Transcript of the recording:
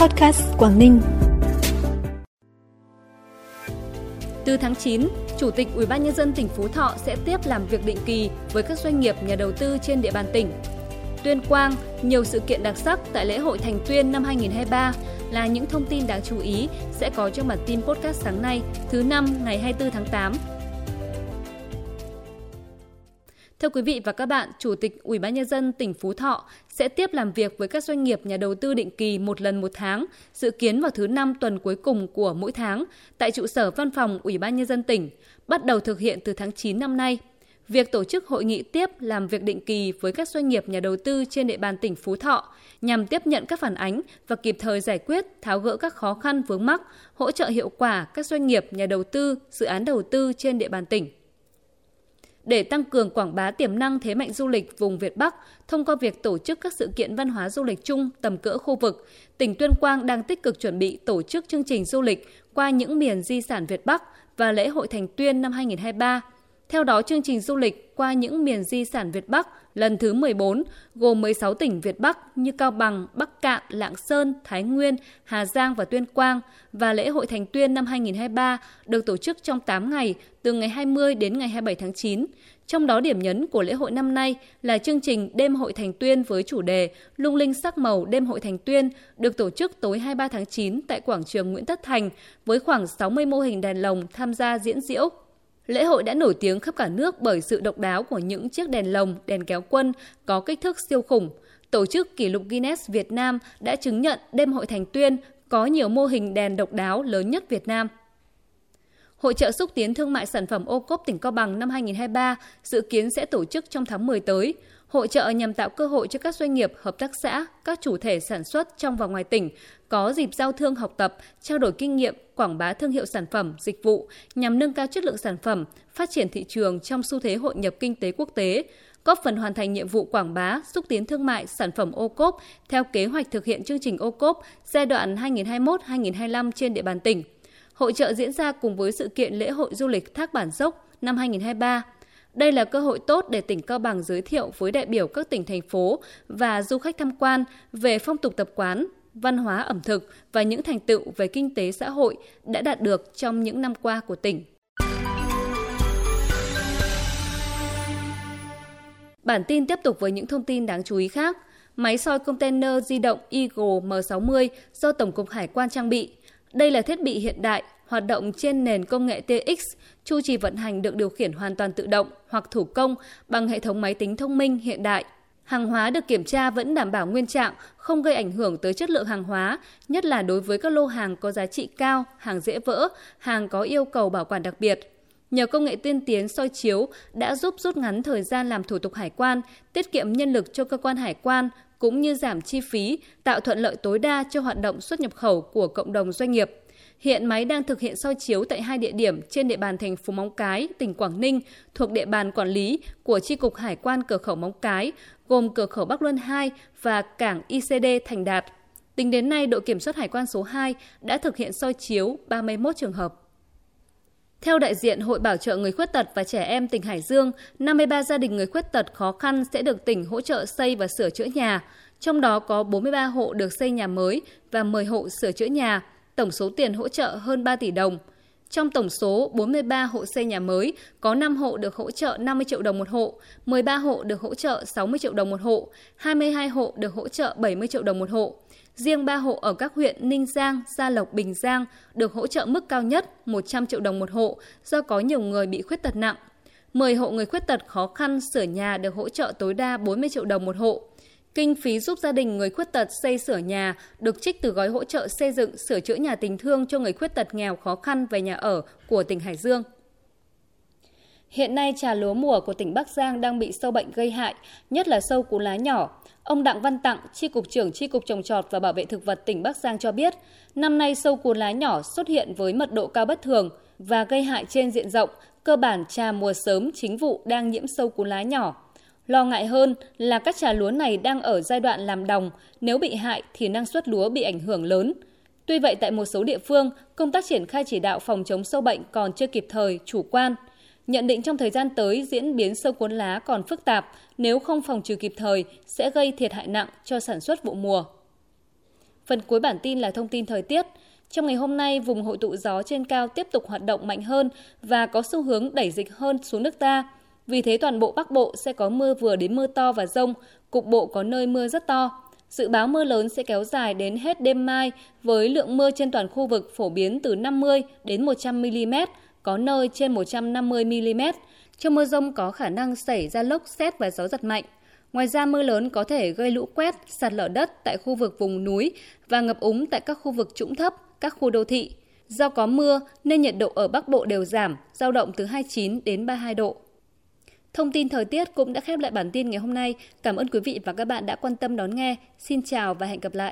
Podcast Quảng Ninh. Từ tháng 9, Chủ tịch Ủy ban nhân dân tỉnh Phú Thọ sẽ tiếp làm việc định kỳ với các doanh nghiệp nhà đầu tư trên địa bàn tỉnh. Tuyên Quang, nhiều sự kiện đặc sắc tại lễ hội Thành Tuyên năm 2023 là những thông tin đáng chú ý sẽ có trong bản tin podcast sáng nay, thứ năm ngày 24 tháng 8. Thưa quý vị và các bạn, Chủ tịch Ủy ban nhân dân tỉnh Phú Thọ sẽ tiếp làm việc với các doanh nghiệp nhà đầu tư định kỳ một lần một tháng, dự kiến vào thứ năm tuần cuối cùng của mỗi tháng tại trụ sở Văn phòng Ủy ban nhân dân tỉnh, bắt đầu thực hiện từ tháng 9 năm nay. Việc tổ chức hội nghị tiếp làm việc định kỳ với các doanh nghiệp nhà đầu tư trên địa bàn tỉnh Phú Thọ nhằm tiếp nhận các phản ánh và kịp thời giải quyết, tháo gỡ các khó khăn vướng mắc, hỗ trợ hiệu quả các doanh nghiệp nhà đầu tư, dự án đầu tư trên địa bàn tỉnh để tăng cường quảng bá tiềm năng thế mạnh du lịch vùng Việt Bắc thông qua việc tổ chức các sự kiện văn hóa du lịch chung tầm cỡ khu vực, tỉnh Tuyên Quang đang tích cực chuẩn bị tổ chức chương trình du lịch qua những miền di sản Việt Bắc và lễ hội Thành Tuyên năm 2023 theo đó, chương trình du lịch qua những miền di sản Việt Bắc lần thứ 14 gồm 16 tỉnh Việt Bắc như Cao Bằng, Bắc Cạn, Lạng Sơn, Thái Nguyên, Hà Giang và Tuyên Quang và lễ hội Thành Tuyên năm 2023 được tổ chức trong 8 ngày từ ngày 20 đến ngày 27 tháng 9. Trong đó điểm nhấn của lễ hội năm nay là chương trình Đêm hội Thành Tuyên với chủ đề Lung linh sắc màu Đêm hội Thành Tuyên được tổ chức tối 23 tháng 9 tại quảng trường Nguyễn Tất Thành với khoảng 60 mô hình đèn lồng tham gia diễn diễu Lễ hội đã nổi tiếng khắp cả nước bởi sự độc đáo của những chiếc đèn lồng, đèn kéo quân có kích thước siêu khủng. Tổ chức kỷ lục Guinness Việt Nam đã chứng nhận đêm hội Thành Tuyên có nhiều mô hình đèn độc đáo lớn nhất Việt Nam. Hội trợ xúc tiến thương mại sản phẩm ô cốp tỉnh Cao Bằng năm 2023 dự kiến sẽ tổ chức trong tháng 10 tới. Hội trợ nhằm tạo cơ hội cho các doanh nghiệp, hợp tác xã, các chủ thể sản xuất trong và ngoài tỉnh có dịp giao thương học tập, trao đổi kinh nghiệm, quảng bá thương hiệu sản phẩm, dịch vụ nhằm nâng cao chất lượng sản phẩm, phát triển thị trường trong xu thế hội nhập kinh tế quốc tế, góp phần hoàn thành nhiệm vụ quảng bá, xúc tiến thương mại sản phẩm ô cốp theo kế hoạch thực hiện chương trình ô cốp giai đoạn 2021-2025 trên địa bàn tỉnh. Hội trợ diễn ra cùng với sự kiện lễ hội du lịch Thác Bản Dốc năm 2023. Đây là cơ hội tốt để tỉnh Cao Bằng giới thiệu với đại biểu các tỉnh thành phố và du khách tham quan về phong tục tập quán, văn hóa ẩm thực và những thành tựu về kinh tế xã hội đã đạt được trong những năm qua của tỉnh. Bản tin tiếp tục với những thông tin đáng chú ý khác. Máy soi container di động Eagle M60 do Tổng cục Hải quan trang bị. Đây là thiết bị hiện đại hoạt động trên nền công nghệ TX, chu trì vận hành được điều khiển hoàn toàn tự động hoặc thủ công bằng hệ thống máy tính thông minh hiện đại. Hàng hóa được kiểm tra vẫn đảm bảo nguyên trạng, không gây ảnh hưởng tới chất lượng hàng hóa, nhất là đối với các lô hàng có giá trị cao, hàng dễ vỡ, hàng có yêu cầu bảo quản đặc biệt. Nhờ công nghệ tiên tiến soi chiếu đã giúp rút ngắn thời gian làm thủ tục hải quan, tiết kiệm nhân lực cho cơ quan hải quan cũng như giảm chi phí, tạo thuận lợi tối đa cho hoạt động xuất nhập khẩu của cộng đồng doanh nghiệp. Hiện máy đang thực hiện soi chiếu tại hai địa điểm trên địa bàn thành phố Móng Cái, tỉnh Quảng Ninh, thuộc địa bàn quản lý của Tri cục Hải quan cửa khẩu Móng Cái, gồm cửa khẩu Bắc Luân 2 và cảng ICD Thành Đạt. Tính đến nay, đội kiểm soát hải quan số 2 đã thực hiện soi chiếu 31 trường hợp. Theo đại diện Hội Bảo trợ người khuyết tật và trẻ em tỉnh Hải Dương, 53 gia đình người khuyết tật khó khăn sẽ được tỉnh hỗ trợ xây và sửa chữa nhà. Trong đó có 43 hộ được xây nhà mới và 10 hộ sửa chữa nhà, tổng số tiền hỗ trợ hơn 3 tỷ đồng. Trong tổng số 43 hộ xây nhà mới, có 5 hộ được hỗ trợ 50 triệu đồng một hộ, 13 hộ được hỗ trợ 60 triệu đồng một hộ, 22 hộ được hỗ trợ 70 triệu đồng một hộ. Riêng 3 hộ ở các huyện Ninh Giang, Gia Lộc, Bình Giang được hỗ trợ mức cao nhất 100 triệu đồng một hộ do có nhiều người bị khuyết tật nặng. 10 hộ người khuyết tật khó khăn sửa nhà được hỗ trợ tối đa 40 triệu đồng một hộ. Kinh phí giúp gia đình người khuyết tật xây sửa nhà được trích từ gói hỗ trợ xây dựng sửa chữa nhà tình thương cho người khuyết tật nghèo khó khăn về nhà ở của tỉnh Hải Dương. Hiện nay trà lúa mùa của tỉnh Bắc Giang đang bị sâu bệnh gây hại, nhất là sâu cú lá nhỏ. Ông Đặng Văn Tặng, Tri Cục trưởng Tri Cục Trồng Trọt và Bảo vệ Thực vật tỉnh Bắc Giang cho biết, năm nay sâu cú lá nhỏ xuất hiện với mật độ cao bất thường và gây hại trên diện rộng, cơ bản trà mùa sớm chính vụ đang nhiễm sâu cú lá nhỏ. Lo ngại hơn là các trà lúa này đang ở giai đoạn làm đồng, nếu bị hại thì năng suất lúa bị ảnh hưởng lớn. Tuy vậy tại một số địa phương, công tác triển khai chỉ đạo phòng chống sâu bệnh còn chưa kịp thời, chủ quan. Nhận định trong thời gian tới diễn biến sâu cuốn lá còn phức tạp, nếu không phòng trừ kịp thời sẽ gây thiệt hại nặng cho sản xuất vụ mùa. Phần cuối bản tin là thông tin thời tiết. Trong ngày hôm nay, vùng hội tụ gió trên cao tiếp tục hoạt động mạnh hơn và có xu hướng đẩy dịch hơn xuống nước ta. Vì thế toàn bộ Bắc Bộ sẽ có mưa vừa đến mưa to và rông, cục bộ có nơi mưa rất to. Dự báo mưa lớn sẽ kéo dài đến hết đêm mai với lượng mưa trên toàn khu vực phổ biến từ 50 đến 100 mm, có nơi trên 150 mm. Trong mưa rông có khả năng xảy ra lốc, xét và gió giật mạnh. Ngoài ra mưa lớn có thể gây lũ quét, sạt lở đất tại khu vực vùng núi và ngập úng tại các khu vực trũng thấp, các khu đô thị. Do có mưa nên nhiệt độ ở Bắc Bộ đều giảm, dao động từ 29 đến 32 độ. Thông tin thời tiết cũng đã khép lại bản tin ngày hôm nay. Cảm ơn quý vị và các bạn đã quan tâm đón nghe. Xin chào và hẹn gặp lại.